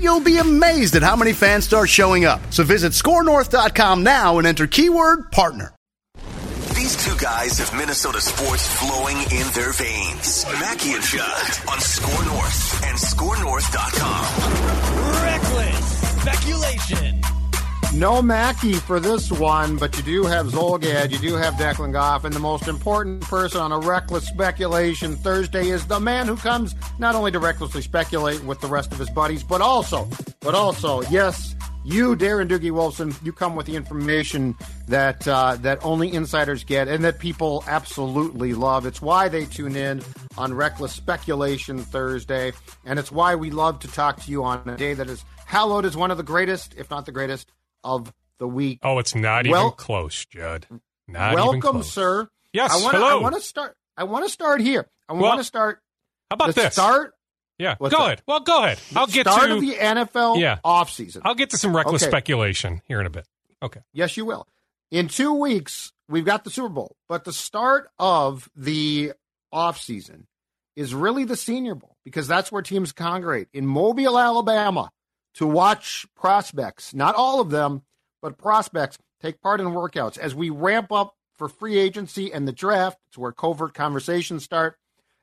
you'll be amazed at how many fans start showing up. So visit scorenorth.com now and enter keyword partner. These two guys have Minnesota sports flowing in their veins. Mackey and Judd on Score North and ScoreNorth.com. Reckless speculation. No Mackey for this one, but you do have Zulgad, you do have Declan Goff, and the most important person on a reckless speculation Thursday is the man who comes not only to recklessly speculate with the rest of his buddies, but also, but also, yes, you, Darren Doogie Wilson, you come with the information that uh, that only insiders get and that people absolutely love. It's why they tune in on Reckless Speculation Thursday, and it's why we love to talk to you on a day that is hallowed as one of the greatest, if not the greatest, of the week. Oh, it's not Well- even close, Judd. Not even Welcome, sir. Yes, I want to. hello. I want to start. I want to start here. I Well, want to start. How about the this? Start. yeah, go that? ahead. Well, go ahead. I'll get start to of the NFL Yeah. offseason. I'll get to some reckless Okay. speculation here in a bit. Okay. Yes, you will. In two weeks, we've got the Super Bowl, but the start of the offseason is really the Senior Bowl because that's where teams congregate in Mobile, Alabama, to watch prospects, not all of them, but prospects take part in workouts as we ramp up for free agency and the draft. It's where covert conversations start.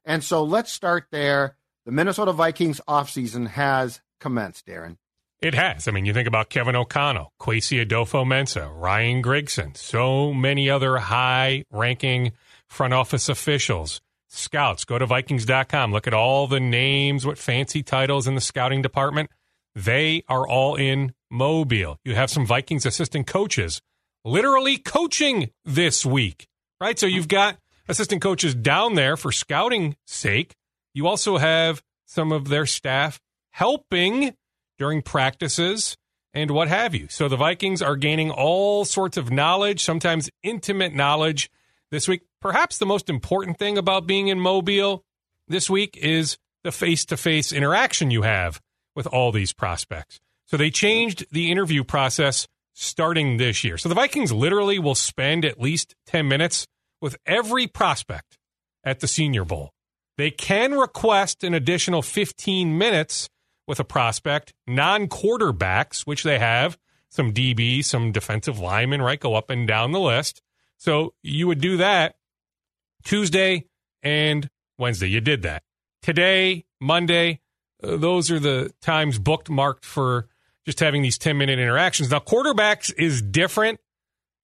And so let's start there. The Minnesota Vikings offseason has commenced, Darren. It has. I mean, you think about Kevin O'Connell, Kwesi Adofo-Mensah, Ryan Grigson, so many other high ranking front office officials, scouts. Go to Vikings.com. Look at all the names, what fancy titles in the scouting department. They are all in Mobile. You have some Vikings assistant coaches literally coaching this week, right? So you've got assistant coaches down there for scouting sake. You also have some of their staff helping during practices and what have you. So the Vikings are gaining all sorts of knowledge, sometimes intimate knowledge this week. Perhaps the most important thing about being in Mobile this week is the face to face interaction you have with all these prospects. So they changed the interview process starting this year. So the Vikings literally will spend at least 10 minutes with every prospect at the Senior Bowl. They can request an additional 15 minutes with a prospect, non quarterbacks, which they have, some DB, some defensive linemen, right? Go up and down the list. So you would do that Tuesday and Wednesday. You did that. Today, Monday, Uh, those are the times booked marked for just having these 10 minute interactions. Now, quarterbacks is different.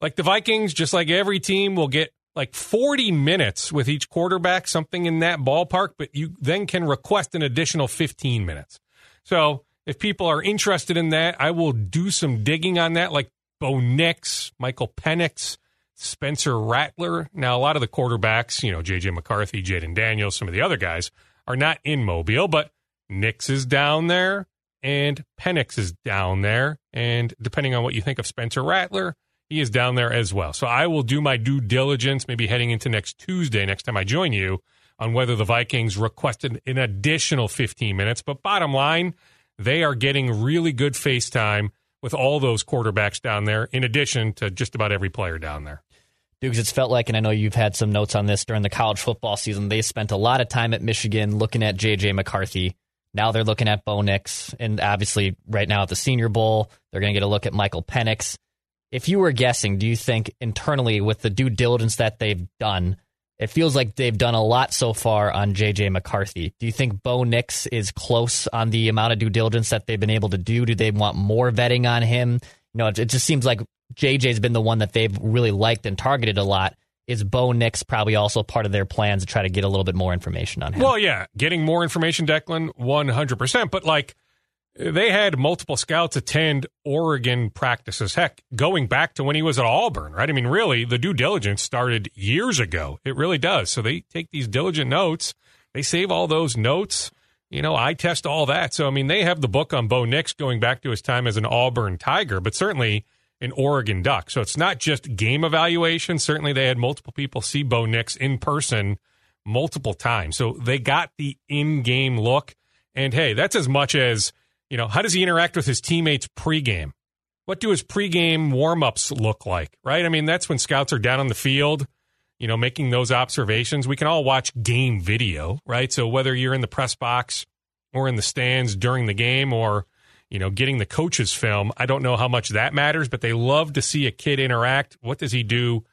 Like the Vikings, just like every team, will get like 40 minutes with each quarterback, something in that ballpark, but you then can request an additional 15 minutes. So if people are interested in that, I will do some digging on that, like Bo Nix, Michael Penix, Spencer Rattler. Now, a lot of the quarterbacks, you know, JJ McCarthy, Jayden Daniels, some of the other guys are not in Mobile, but Nix is down there and Penix is down there. And depending on what you think of Spencer Rattler, he is down there as well. So I will do my due diligence, maybe heading into next Tuesday, next time I join you, on whether the Vikings requested an additional 15 minutes. But bottom line, they are getting really good FaceTime with all those quarterbacks down there, in addition to just about every player down there. Dukes, it's felt like, and I know you've had some notes on this during the college football season, they spent a lot of time at Michigan looking at J.J. McCarthy. Now they're looking at Bo Nix, and obviously, right now at the Senior Bowl, they're going to get a look at Michael Penix. If you were guessing, do you think internally, with the due diligence that they've done, it feels like they've done a lot so far on JJ McCarthy. Do you think Bo Nix is close on the amount of due diligence that they've been able to do? Do they want more vetting on him? You know, it, it just seems like JJ's been the one that they've really liked and targeted a lot. Is Bo Nix probably also part of their plans to try to get a little bit more information on him? Well, yeah, getting more information, Declan, 100%. But like, they had multiple scouts attend Oregon practices. Heck, going back to when he was at Auburn, right? I mean, really, the due diligence started years ago. It really does. So they take these diligent notes, they save all those notes. You know, I test all that. So, I mean, they have the book on Bo Nix going back to his time as an Auburn Tiger, but certainly an Oregon Duck. So it's not just game evaluation. Certainly they had multiple people see Bo Nix in person multiple times. So they got the in game look. And hey, that's as much as you know, how does he interact with his teammates pregame? What do his pregame warmups look like, right? I mean, that's when scouts are down on the field, you know, making those observations. We can all watch game video, right? So whether you're in the press box or in the stands during the game or, you know, getting the coach's film, I don't know how much that matters, but they love to see a kid interact. What does he do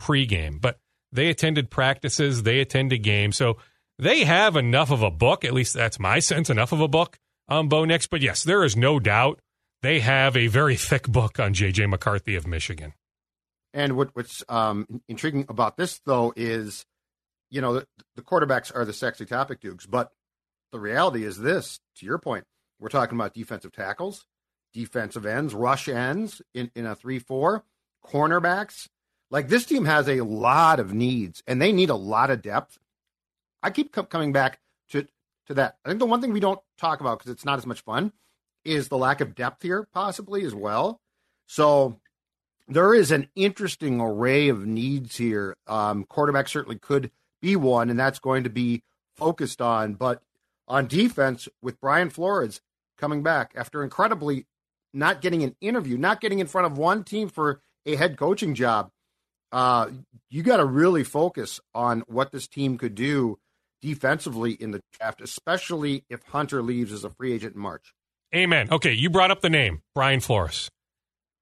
pregame? But they attended practices, they attended games. So they have enough of a book, at least that's my sense, enough of a book on Bo Nix. But yes, there is no doubt they have a very thick book on J.J. McCarthy of Michigan. And what, what's um, intriguing about this, though, is you know the, the quarterbacks are the sexy topic, Dukes, but the reality is this. To your point, we're talking about defensive tackles, defensive ends, rush ends in, in a three-four, cornerbacks. Like this team has a lot of needs, and they need a lot of depth. I keep coming back to to that. I think the one thing we don't talk about because it's not as much fun is the lack of depth here, possibly as well. So there is an interesting array of needs here. Um, quarterback certainly could be one, and that's going to be focused on. But on defense, with Brian Flores coming back after incredibly not getting an interview, not getting in front of one team for a head coaching job, uh, you got to really focus on what this team could do defensively in the draft, especially if Hunter leaves as a free agent in March. Amen. Okay, you brought up the name, Brian Flores.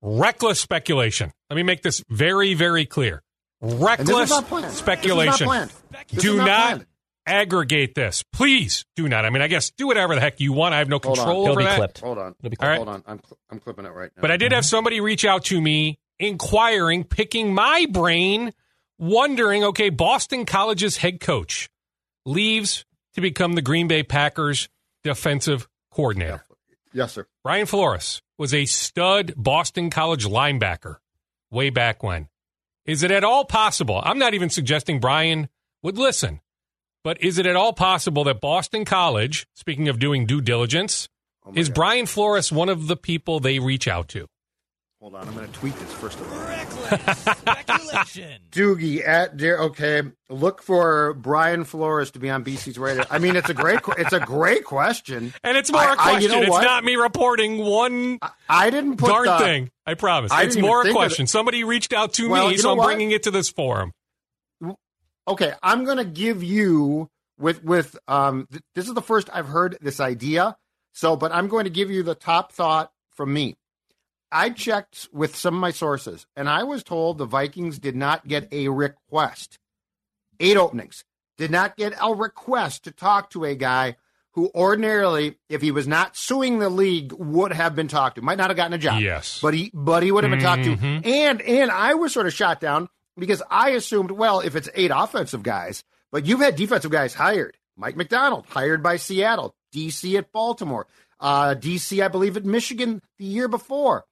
Reckless speculation. Let me make this very, very clear. Reckless speculation. Do not, not aggregate this. Please do not. I mean, I guess do whatever the heck you want. I have no Hold control on. over He'll that. clipped. Hold on. It'll be All right. Hold on. I'm, cl- I'm clipping it right now. But I did have somebody reach out to me inquiring, picking my brain, wondering okay, Boston College's head coach leaves to become the Green Bay Packers defensive coordinator. Yes, sir. Brian Flores was a stud Boston College linebacker way back when. Is it at all possible? I'm not even suggesting Brian would listen, but is it at all possible that Boston College, speaking of doing due diligence, Oh is God. Brian Flores one of the people they reach out to? Hold on. I'm going to tweet this first of all. Reckless speculation. Doogie at dear. Okay, look for Brian Flores to be on BC's radar. I mean, it's a great, it's a great question. And it's more I- a I- question. you know it's what? not me reporting one I, I didn't put darn the, thing. I promise. I it's more a question. Somebody reached out to Well, me, so I'm what? bringing it to this forum. Okay, I'm going to give you with with um. Th- this is the first I've heard this idea. So, but I'm going to give you the top thought from me. I checked with some of my sources, and I was told the Vikings did not get a request. Eight openings did not get a request to talk to a guy who ordinarily, if he was not suing the league, would have been talked to. Might not have gotten a job. Yes. but he but he would have been talked to. Mhm. And and I was sort of shot down because I assumed, well, if it's eight offensive guys, but you've had defensive guys hired. Mike Macdonald hired by Seattle, DC at Baltimore, uh, DC I believe at Michigan the year before.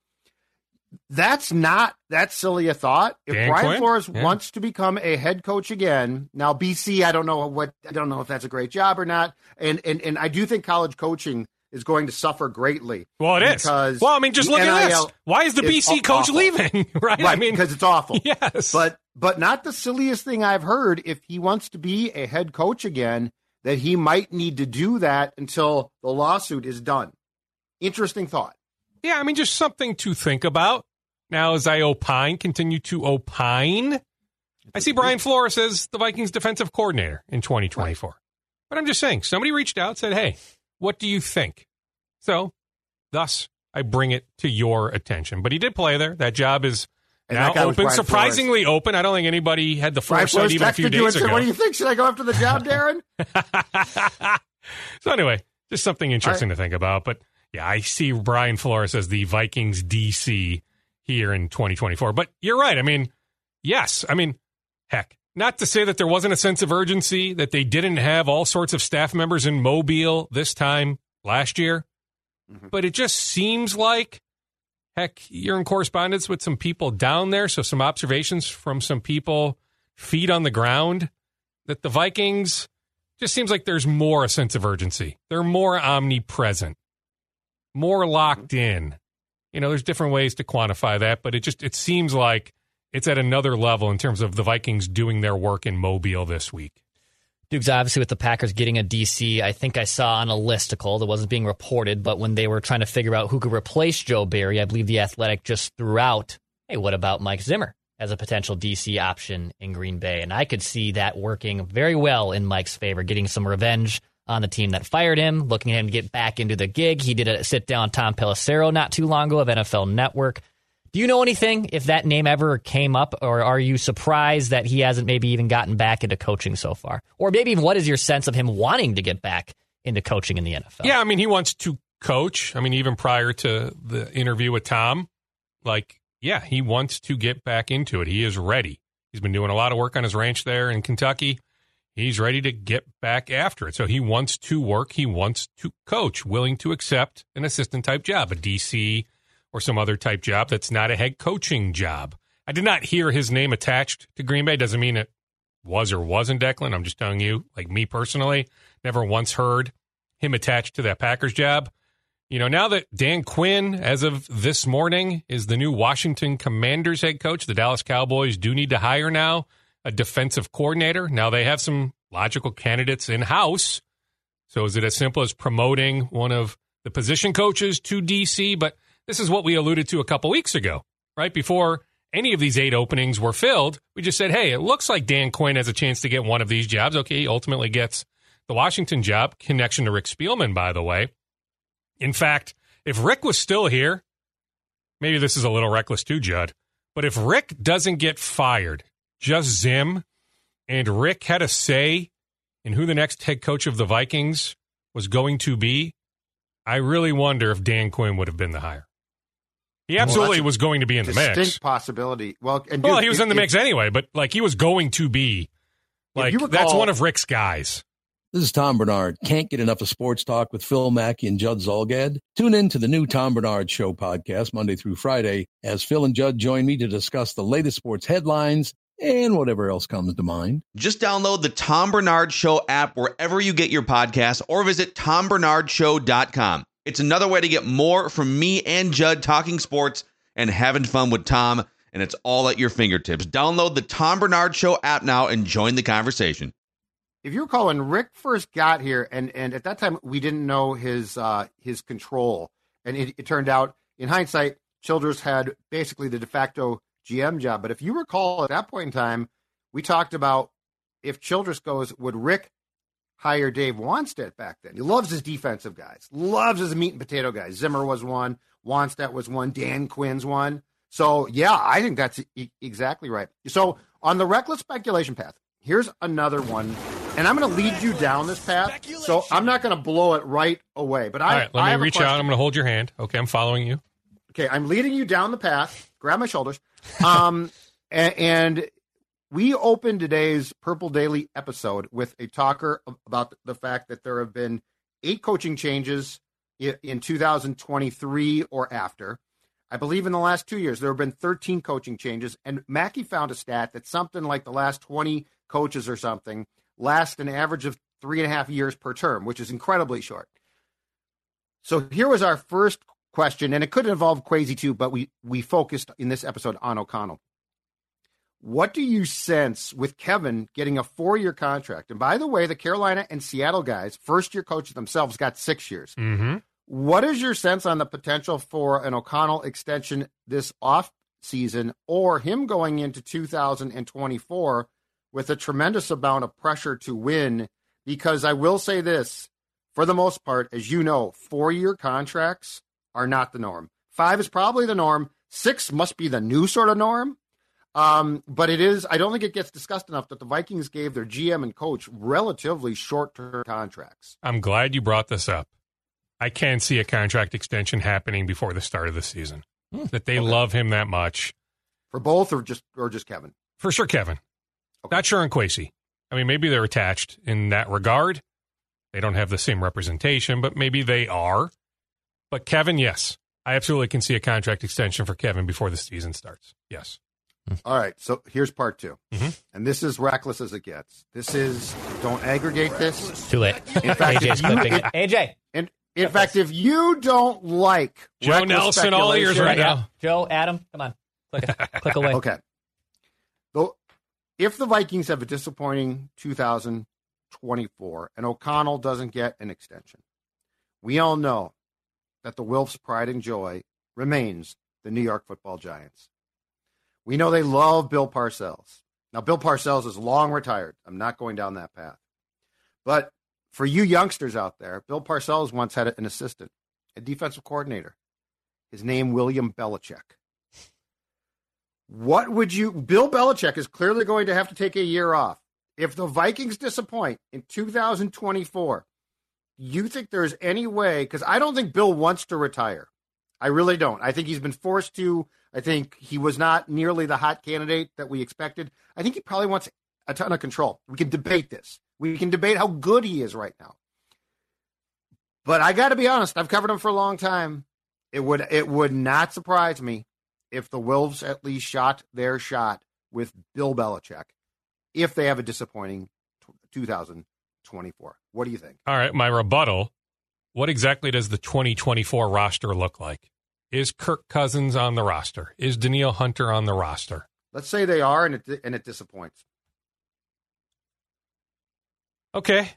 That's not that silly a thought. If Dan Brian Quinn? Flores Yeah. wants to become a head coach again, now BC, I don't know what I don't know if that's a great job or not, and and and I do think college coaching is going to suffer greatly. Well, it is. because Well, I mean, just look at this. Why is the is BC coach awful. leaving? right? Right, I mean, because it's awful. yes. But but not the silliest thing I've heard. If he wants to be a head coach again, that he might need to do that until the lawsuit is done. Interesting thought. yeah, I mean, just something to think about. Now, as I opine, continue to opine, I see Brian Flores as the Vikings defensive coordinator in 2024. Right. But I'm just saying, somebody reached out, said, hey, what do you think? So, thus, I bring it to your attention. But he did play there. That job is and now open, surprisingly Flores. open. I don't think anybody had the foresight even a few days ago. Said, what do you think? Should I go after the job, Darren? so anyway, just something interesting right. to think about. But yeah, I see Brian Flores as the Vikings DC here in 2024. But you're right. I mean, yes. I mean, heck, not to say that there wasn't a sense of urgency, that they didn't have all sorts of staff members in Mobile this time last year, mm-hmm. but it just seems like Heck, you're in correspondence with some people down there, so some observations from some people, feet on the ground, that the Vikings just seems like there's more a sense of urgency. They're more omnipresent, more locked in. You know, there's different ways to quantify that, but it just it seems like it's at another level in terms of the Vikings doing their work in Mobile this week. Dukes obviously with the Packers getting a DC. I think I saw on a listicle that wasn't being reported, but when they were trying to figure out who could replace Joe Barry, I believe the Athletic just threw out, hey, what about Mike Zimmer as a potential DC option in Green Bay? And I could see that working very well in Mike's favor, getting some revenge on the team that fired him, looking at him to get back into the gig. He did a sit down Tom Pelissero not too long ago of NFL Network. Do you know anything if that name ever came up, or are you surprised that he hasn't maybe even gotten back into coaching so far? Or maybe even what is your sense of him wanting to get back into coaching in the NFL? Yeah, I mean, he wants to coach. I mean, even prior to the interview with Tom, like, yeah, he wants to get back into it. He is ready. He's been doing a lot of work on his ranch there in Kentucky. He's ready to get back after it. So he wants to work. He wants to coach, willing to accept an assistant type job, a DC or some other type job that's not a head coaching job. I did not hear his name attached to Green Bay. Doesn't mean it was or wasn't Declan. I'm just telling you, like me personally, never once heard him attached to that Packers job. You know, now that Dan Quinn, as of this morning, is the new Washington Commanders head coach, the Dallas Cowboys do need to hire now a defensive coordinator. Now they have some logical candidates in house. So is it as simple as promoting one of the position coaches to DC? But this is what we alluded to a couple weeks ago, right? Before any of these eight openings were filled, we just said, hey, it looks like Dan Quinn has a chance to get one of these jobs. Okay, he ultimately gets the Washington job, connection to Rick Spielman, by the way. In fact, if Rick was still here, maybe this is a little reckless too, Judd, but if Rick doesn't get fired, just Zim, and Rick had a say in who the next head coach of the Vikings was going to be, I really wonder if Dan Quinn would have been the hire. He absolutely well, was going to be in the mix. Distinct possibility. Well, and well, he was if, in the mix anyway, but like he was going to be. Like recall, that's one of Rick's guys. This is Tom Barnard. Can't get enough of sports talk with Phil Mackey and Judd Zulgad. Tune in to the new Tom Barnard Show podcast Monday through Friday as Phil and Judd join me to discuss the latest sports headlines and whatever else comes to mind. Just download the Tom Barnard Show app wherever you get your podcasts or visit tombernardshow.com. It's another way to get more from me and Judd talking sports and having fun with Tom, and it's all at your fingertips. Download the Tom Barnard Show app now and join the conversation. If you recall, when Rick first got here, and, and at that time we didn't know his uh, his control, and it, it turned out, in hindsight, Childress had basically the de facto GM job. But if you recall, at that point in time, we talked about if Childress goes, would Rick hire Dave Wannstedt back then. He loves his defensive guys, loves his meat and potato guys. Zimmer was one, Wannstedt was one, Dan Quinn's one. So, yeah, I think that's e- exactly right. So, on the reckless speculation path, here's another one. And I'm going to lead you down this path. So, I'm not going to blow it right away. But I, All right, let I me reach out. I'm going to hold your hand. Okay, I'm following you. Okay, I'm leading you down the path. Grab my shoulders. Um, and, and we opened today's Purple Daily episode with a talker about the fact that there have been eight coaching changes in 2023 or after. I believe in the last two years, there have been 13 coaching changes. And Mackey found a stat that something like the last 20 coaches or something last an average of three and a half years per term, which is incredibly short. So here was our first question, and it could involve Kwesi too, but we, we focused in this episode on O'Connell. What do you sense with Kevin getting a four year contract? And by the way, the Carolina and Seattle guys, first year coaches themselves, got six years. Mm-hmm. What is your sense on the potential for an O'Connell extension this off season or him going into 2024 with a tremendous amount of pressure to win. Because I will say this for the most part, as you know, four year contracts are not the norm. Five is probably the norm. Six must be the new sort of norm. Um, but it is, I don't think it gets discussed enough that the Vikings gave their GM and coach relatively short term contracts. I'm glad you brought this up. I can see a contract extension happening before the start of the season. Hmm. That they Okay. love him that much. For both or just or just Kevin? For sure, Kevin. Not sure on Kwesi. I mean, maybe they're attached in that regard. They don't have the same representation, but maybe they are. But Kevin, yes. I absolutely can see a contract extension for Kevin before the season starts. Yes. All right, so here's part 2 Mhm. and this is reckless as it gets. This is don't aggregate this. Too late. In fact, AJ's if you- clipping it. AJ. And in fact, if you don't like Joe Nelson, all ears right Yeah. now. Joe, Adam, come on. Click. Click away. Okay. Though, if the Vikings have a disappointing 2024 and O'Connell doesn't get an extension, we all know that the Wilfs' pride and joy remains the New York Football Giants. We know they love Bill Parcells. Now, Bill Parcells is long retired. I'm not going down that path. But for you youngsters out there, Bill Parcells once had an assistant, a defensive coordinator. His name William Belichick. What would you? Bill Belichick is clearly going to have to take a year off. If the Vikings disappoint in 2024, you think there's any way? Because I don't think Bill wants to retire. I really don't. I think he's been forced to. I think he was not nearly the hot candidate that we expected. I think he probably wants a ton of control. We can debate this. We can debate how good he is right now. But I got to be honest. I've covered him for a long time. It would it would not surprise me if the Wilfs at least shot their shot with Bill Belichick if they have a disappointing 2024. What do you think? All right, my rebuttal. What exactly does the 2024 roster look like? Is Kirk Cousins on the roster? Is Danielle Hunter on the roster? Let's say they are and it and it disappoints. Okay.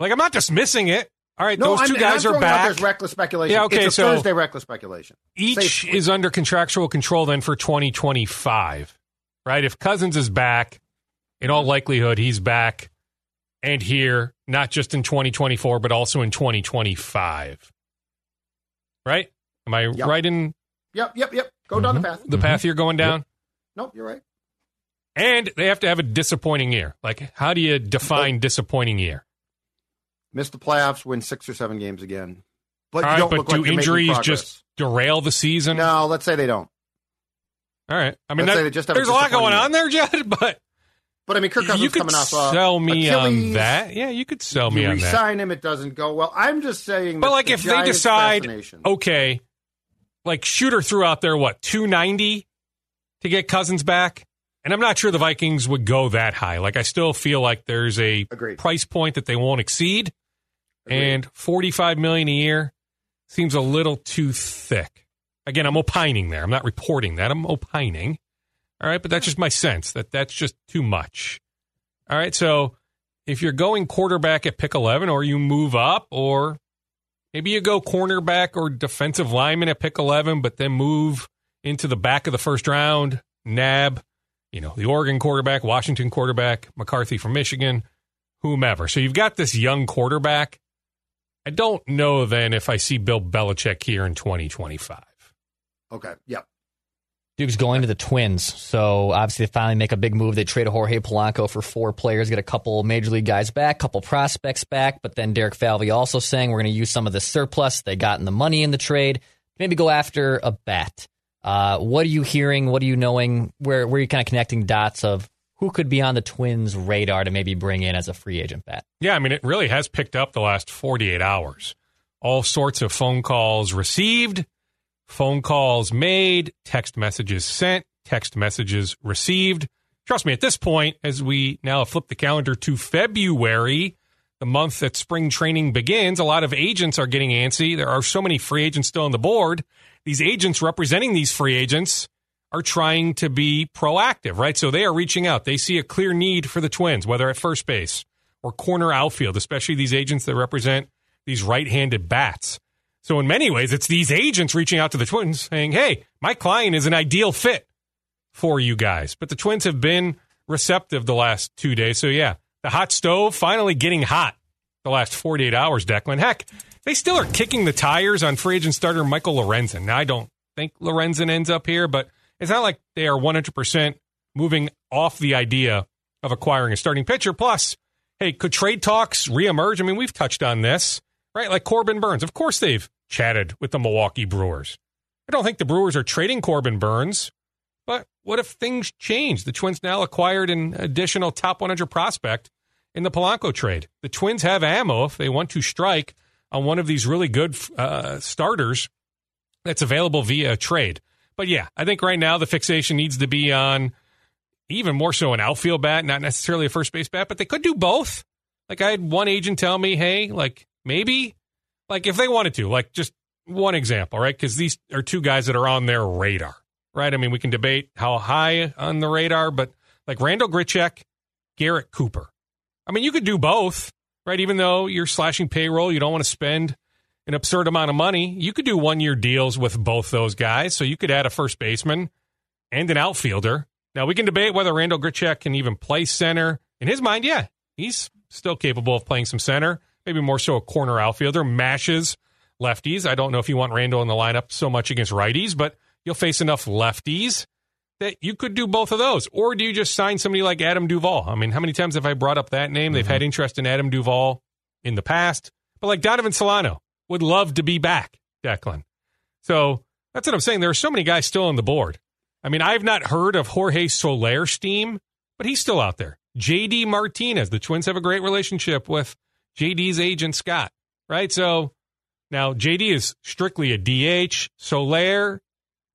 Like I'm not dismissing it. All right, No, those I'm, 2 guys I'm are throwing out back. There's reckless speculation. Yeah, okay, it's a so Thursday reckless speculation. Each is under contractual control then for 2025, right? If Cousins is back, in all likelihood, he's back and here, not just in 2024, but also in 2025. Right? Am I Yep. right in Yep, yep, yep. Go down the path. the path you're going down? Nope, you're right. And they have to have a disappointing year. Like, how do you define disappointing year? Miss the playoffs, win six or seven games again. But All you don't but look do like injuries just derail the season? No, let's say they don't. All right. I mean, that- say they just have a there's a lot going disappointing on there, Judd, but But I mean, Kirk Cousins you could coming off uh, sell me on Achilles. that. Yeah, you could sell me you on that. resign him, it doesn't go well. I'm just saying. But like if they decide, okay, like Shooter threw out there what two ninety to get Cousins back, and I'm not sure the Vikings would go that high. Like I still feel like there's a Agreed. price point that they won't exceed, Agreed. and 45 million a year seems a little too thick. Again, I'm opining there. I'm not reporting that. I'm opining. All right, but that's just my sense that that's just too much. All right, so if you're going quarterback at pick 11 or you move up or maybe you go cornerback or defensive lineman at pick 11 but then move into the back of the first round, nab, you know, the Oregon quarterback, Washington quarterback, McCarthy from Michigan, whomever. So you've got this young quarterback. I don't know then if I see Bill Belichick here in 2025. okay, yeah, Duke's going to the Twins, so obviously they finally make a big move. They trade Jorge Polanco for four players, get a couple major league guys back, couple prospects back. But then Derek Falvey also saying we're going to use some of the surplus they got in the money in the trade, maybe go after a bat. Uh, what are you hearing? What are you knowing? Where where are you kind of connecting dots of who could be on the Twins' radar to maybe bring in as a free agent bat? Yeah, I mean, it really has picked up the last 48 hours. All sorts of phone calls received, phone calls made, text messages sent, text messages received. Trust me, at this point, as we now flip the calendar to February, the month that spring training begins, a lot of agents are getting antsy. There are so many free agents still on the board. These agents representing these free agents are trying to be proactive, right? So they are reaching out. They see a clear need for the Twins, whether at first base or corner outfield, especially these agents that represent these right handed bats. So in many ways, it's these agents reaching out to the Twins saying, "Hey, my client is an ideal fit for you guys." But the Twins have been receptive the last two days. So yeah, the hot stove finally getting hot the last 48 hours, Declan. Heck, they still are kicking the tires on free agent starter Michael Lorenzen. Now, I don't think Lorenzen ends up here, but it's not like they are 100% moving off the idea of acquiring a starting pitcher. Plus, hey, could trade talks reemerge? I mean, we've touched on this, right? Like Corbin Burnes. Of course, they've chatted with the Milwaukee Brewers. I don't think the Brewers are trading Corbin Burnes, but what if things change? The Twins now acquired an additional top 100 prospect in the Polanco trade. The Twins have ammo if they want to strike on one of these really good uh, starters that's available via trade. But yeah, I think right now the fixation needs to be on even more so an outfield bat, not necessarily a first base bat, but they could do both. Like I had one agent tell me, hey, like maybe, like if they wanted to, like just one example, right? Because these are two guys that are on their radar, right? I mean, we can debate how high on the radar, but like Randall Grichuk, Garrett Cooper. I mean, you could do both, right? Even though you're slashing payroll, you don't want to spend an absurd amount of money. You could do one year deals with both those guys. So you could add a first baseman and an outfielder. Now, we can debate whether Randall Grichuk can even play center. In his mind, yeah, he's still capable of playing some center, maybe more so a corner outfielder, mashes lefties. I don't know if you want Randall in the lineup so much against righties, but you'll face enough lefties that you could do both of those. Or do you just sign somebody like Adam Duvall? I mean, how many times have I brought up that name? Mm-hmm. They've had interest in Adam Duvall in the past, but like Donovan Solano would love to be back, Declan. So that's what I'm saying. There are so many guys still on the board. I mean, I've not heard of Jorge Soler's team, but he's still out there. JD Martinez, the Twins have a great relationship with JD's agent Scott, right? So now JD is strictly a DH. Soler,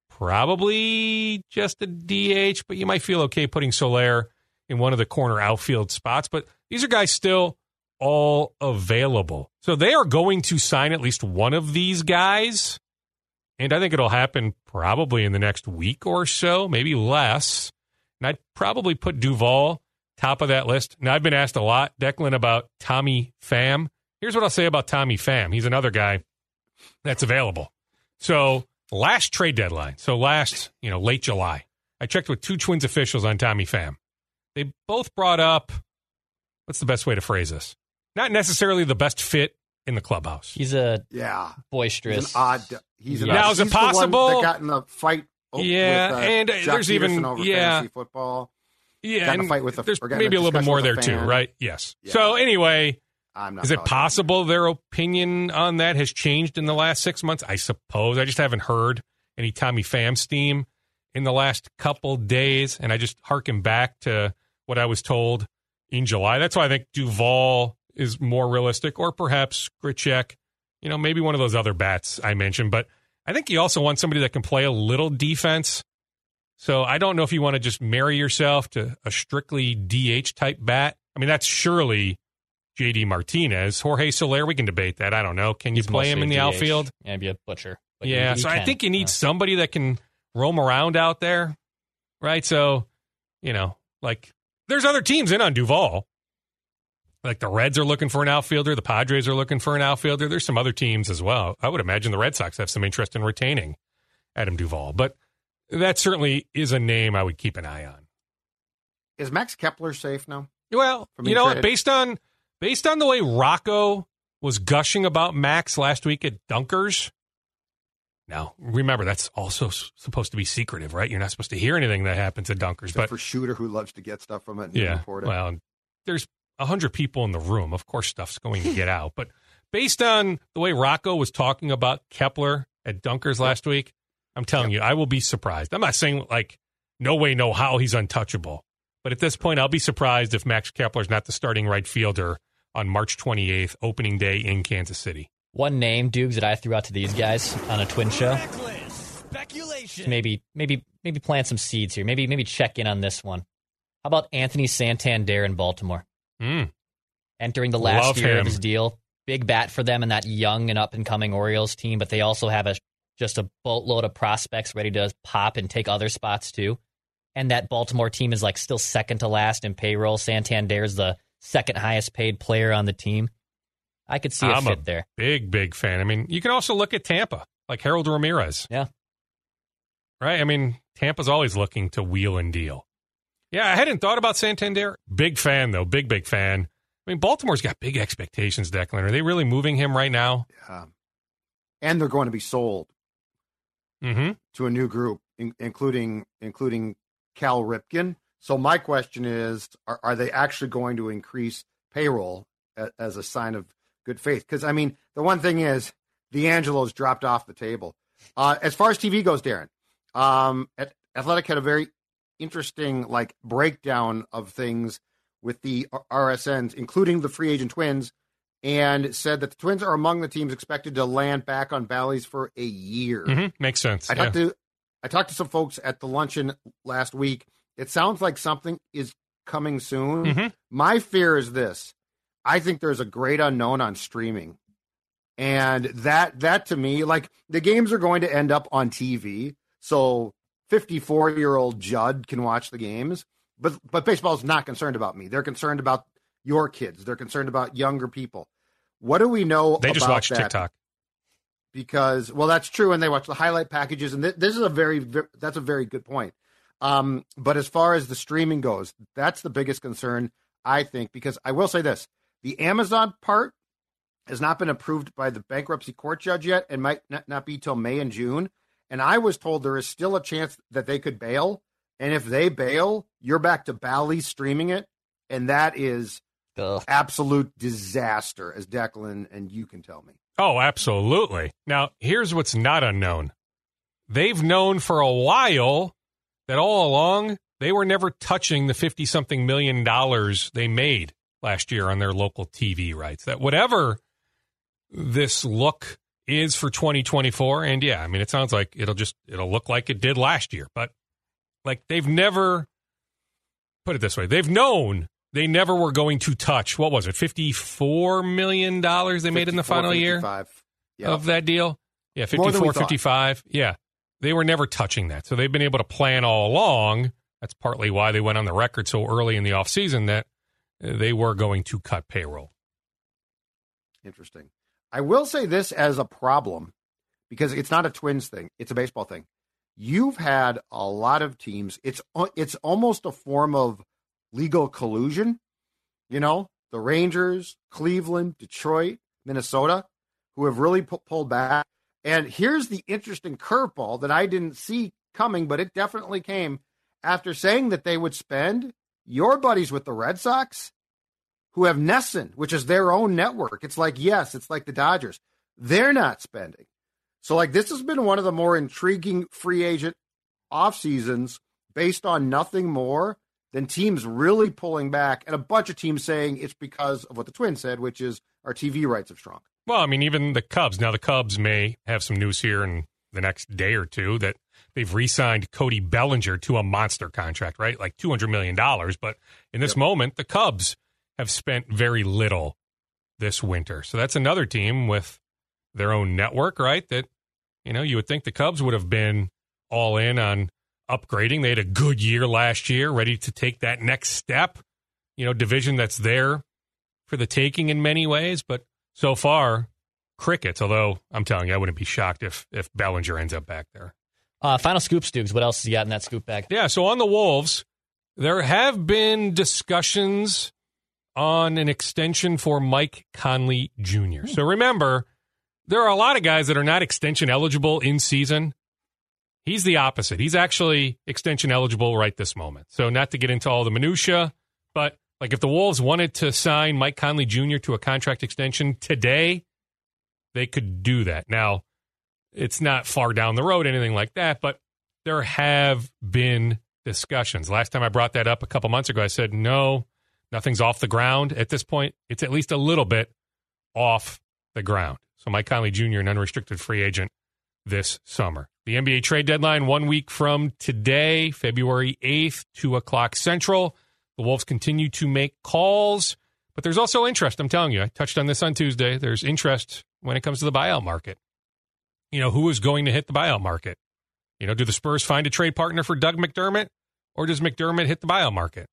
probably just a DH, but you might feel okay putting Soler in one of the corner outfield spots. But these are guys still all available. So they are going to sign at least one of these guys. And I think it'll happen probably in the next week or so, maybe less. And I'd probably put Duvall top of that list. Now, I've been asked a lot, Declan, about Tommy Pham. Here's what I'll say about Tommy Pham. He's another guy that's available. So last trade deadline, so last, you know, late July, I checked with two Twins officials on Tommy Pham. They both brought up, what's the best way to phrase this? Not necessarily the best fit in the clubhouse. He's a yeah boisterous. He's an odd. He's an now odd, is it possible the one that got in the fight? Yeah, with, uh, and uh, Joc there's even Pederson over yeah, fantasy football. Yeah, and fight with the- there's or got in maybe a a little bit more there too, right? Yes. Yeah. So anyway, I'm not. is it possible their opinion on that has changed in the last six months? I suppose. I just haven't heard any Tommy Pham steam in the last couple days, and I just harken back to what I was told in July. That's why I think Duvall is more realistic, or perhaps Grichuk. You know, maybe one of those other bats I mentioned, but I think you also want somebody that can play a little defense. So I don't know if you want to just marry yourself to a strictly DH type bat. I mean, that's surely JD Martinez. Jorge Soler, we can debate that. I don't know. Can you He's play him in the DH. outfield? Yeah, be a butcher. But yeah, so I think you need Uh, somebody that can roam around out there, right? So, you know, like there's other teams in on Duvall. Like the Reds are looking for an outfielder, the Padres are looking for an outfielder. There's some other teams as well. I would imagine the Red Sox have some interest in retaining Adam Duvall, but that certainly is a name I would keep an eye on. Is Max Kepler safe now? Well, you know, what? Based on based on the way Rocco was gushing about Max last week at Dunkers. Now, remember that's also supposed to be secretive, right? You're not supposed to hear anything that happens at Dunkers, Except but for Shooter, who loves to get stuff from it and yeah, report it. well, there's a hundred people in the room. Of course, stuff's going to get out. But based on the way Rocco was talking about Kepler at Dunkers last week, I'm telling you, I will be surprised. I'm not saying like no way, no how he's untouchable, but at this point, I'll be surprised if Max Kepler's not the starting right fielder on March 28th, opening day in Kansas City. One name, Dukes, that I threw out to these guys on a twin show. Reckless speculation. Maybe, maybe, maybe plant some seeds here. Maybe, maybe check in on this one. How about Anthony Santander in Baltimore? Mm. Entering the last Love year him. of his deal, big bat for them and that young and up and coming Orioles team. But they also have a just a boatload of prospects ready to pop and take other spots too. And that Baltimore team is like still second to last in payroll. Santander's the second highest paid player on the team. I could see a I'm fit a there. big, big fan. I mean, you can also look at Tampa, like Harold Ramirez. Yeah. Right? I mean, Tampa's always looking to wheel and deal. Yeah, I hadn't thought about Santander. Big fan, though. Big, big fan. I mean, Baltimore's got big expectations, Declan. Are they really moving him right now? Yeah. And they're going to be sold Mm-hmm. to a new group, in, including including Cal Ripken. So my question is, are, are they actually going to increase payroll a, as a sign of good faith? Because I mean, the one thing is, D'Angelo's dropped off the table. Uh, as far as TV goes, Darren, um, at, Athletic had a very interesting like breakdown of things with the RSNs, including the free agent Twins, and said that the Twins are among the teams expected to land back on Bally's for a year. Mm-hmm. Makes sense. I yeah. talked to I talked to some folks at the luncheon last week. It sounds like something is coming soon. Mhm. My fear is this. I think there's a great unknown on streaming. And that that to me, like the games are going to end up on TV. So 54 year old Judd can watch the games. But but baseball's not concerned about me. They're concerned about your kids. They're concerned about younger people. What do we know They just watch that? TikTok. because well that's true and they watch the highlight packages and th- this is a very, ve- that's a very good point um, but as far as the streaming goes that's the biggest concern i think because i will say this the amazon part has not been approved by the bankruptcy court judge yet and might not, not be till may and june and i was told there is still a chance that they could bail and if they bail you're back to bally streaming it and that is Ugh. absolute disaster as declan and you can tell me Oh, absolutely. Now, here's what's not unknown. They've known for a while that all along they were never touching the 50 something million dollars they made last year on their local TV rights. That whatever this look is for 2024 and yeah, I mean it sounds like it'll just it'll look like it did last year, but like they've never put it this way. They've known they never were going to touch what was it? 54 million dollars they made in the 54, final year 55. Yeah. of that deal. Yeah, More than 54, thought. 55. Yeah. They were never touching that. So they've been able to plan all along. That's partly why they went on the record so early in the offseason that uh, they were going to cut payroll. Interesting. I will say this as a problem because it's not a Twins thing; it's a baseball thing. You've had a lot of teams. It's it's almost a form of legal collusion. You know, the Rangers, Cleveland, Detroit, Minnesota, who have really pu- pulled back. And here's the interesting curveball that I didn't see coming, but it definitely came after saying that they would spend your buddies with the Red Sox who have NESN, which is their own network. It's like, yes, it's like the Dodgers. They're not spending. So, like, this has been one of the more intriguing free agent off seasons based on nothing more than teams really pulling back and a bunch of teams saying it's because of what the Twins said, which is our TV rights have shrunk. Well, I mean, even the Cubs. Now, the Cubs may have some news here in the next day or two that they've re signed Cody Bellinger to a monster contract, right? Like $200 million. But in this moment, the Cubs have spent very little this winter. So that's another team with their own network, right? That, you know, you would think the Cubs would have been all in on upgrading. They had a good year last year, ready to take that next step. You know, division that's there for the taking in many ways, but so far, crickets. Although I'm telling you, I wouldn't be shocked if if Bellinger ends up back there. Uh, final scoop, Stoogs. What else has he got in that scoop bag? Yeah. So on the Wolves, there have been discussions on an extension for Mike Conley Jr. So remember, there are a lot of guys that are not extension eligible in season. He's the opposite. He's actually extension eligible right this moment. So not to get into all the minutia, but like if the Wolves wanted to sign Mike Conley Jr. to a contract extension today, they could do that. Now, it's not far down the road, anything like that, but there have been discussions. Last time I brought that up a couple months ago, I said, no, nothing's off the ground. At this point, it's at least a little bit off the ground. So Mike Conley Jr., an unrestricted free agent this summer. The NBA trade deadline one week from today, February 8th, 2 o'clock Central. The Wolves continue to make calls, but there's also interest. I'm telling you, I touched on this on Tuesday. There's interest when it comes to the buyout market. You know, who is going to hit the buyout market? You know, do the Spurs find a trade partner for Doug McDermott or does McDermott hit the buyout market?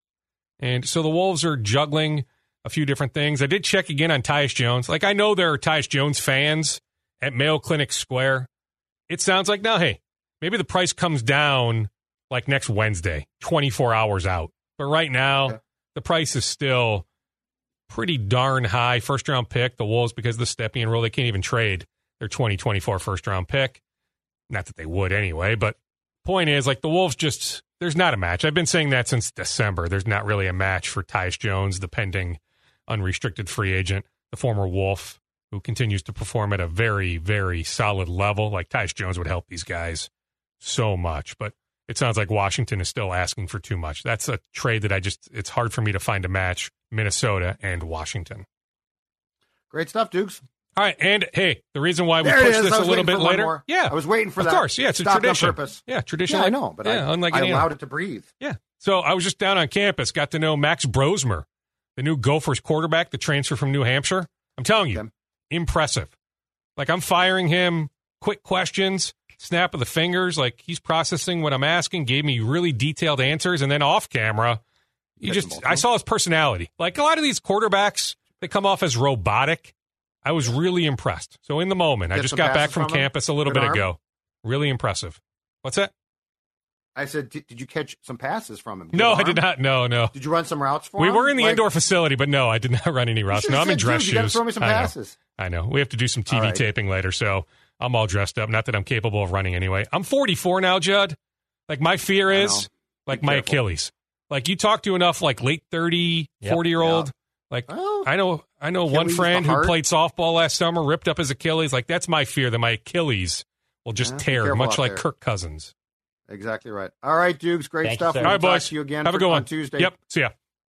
And so the Wolves are juggling a few different things. I did check again on Tyus Jones. Like I know there are Tyus Jones fans at Mayo Clinic Square. It sounds like now, hey, maybe the price comes down like next Wednesday, 24 hours out. But right now, the price is still pretty darn high. First round pick, the Wolves, because of the Stepien rule, they can't even trade their 2024 first round pick. Not that they would anyway, but point is, like the Wolves just, there's not a match. I've been saying that since December. There's not really a match for Tyus Jones, the pending unrestricted free agent, the former Wolf, who continues to perform at a very, very solid level. Like Tyus Jones would help these guys so much, but it sounds like Washington is still asking for too much. That's a trade that I just, it's hard for me to find a match Minnesota and Washington. Great stuff, Dukes. All right, and hey, the reason why we There pushed this a little bit later, yeah, I was waiting for of that. Of course, yeah, it's a Stopped tradition. purpose. Yeah, tradition. Yeah, I know, but yeah, I, unlike I allowed it to breathe. Yeah. So I was just down on campus, got to know Max Brosmer, the new Gophers quarterback, the transfer from New Hampshire. I'm telling you. Impressive. Like I'm firing him quick questions, snap of the fingers, like he's processing what I'm asking, gave me really detailed answers, and then off camera, you just I saw his personality. Like a lot of these quarterbacks, they come off as robotic. I was really impressed. So in the moment, I just got back from from campus a little bit arm? ago. Really impressive. What's that? I said, did, did you catch some passes from him? No, I did not. No, no. Did you run some routes for We him? We were in the Like- indoor facility, but no, I did not run any routes. No, I'm in dress "Dude, you gotta shoes. throw me some I know. passes. I know. We have to do some TV right. taping later, so I'm all dressed up. Not that I'm capable of running anyway. I'm 44 now, Judd. Like my fear is like Be my careful. Achilles. Like you talk to enough like late 30, Yep. 40 year old. Like Well, I know I know one friend who played softball last summer, ripped up his Achilles. Like that's my fear that my Achilles will just Yeah, tear, much like there. Kirk Cousins. Exactly right. All right, Dukes. Great Thank you, stuff. sir. We'll All right, talk boys. to you again Have a for- good on one. Tuesday. Yep. See ya.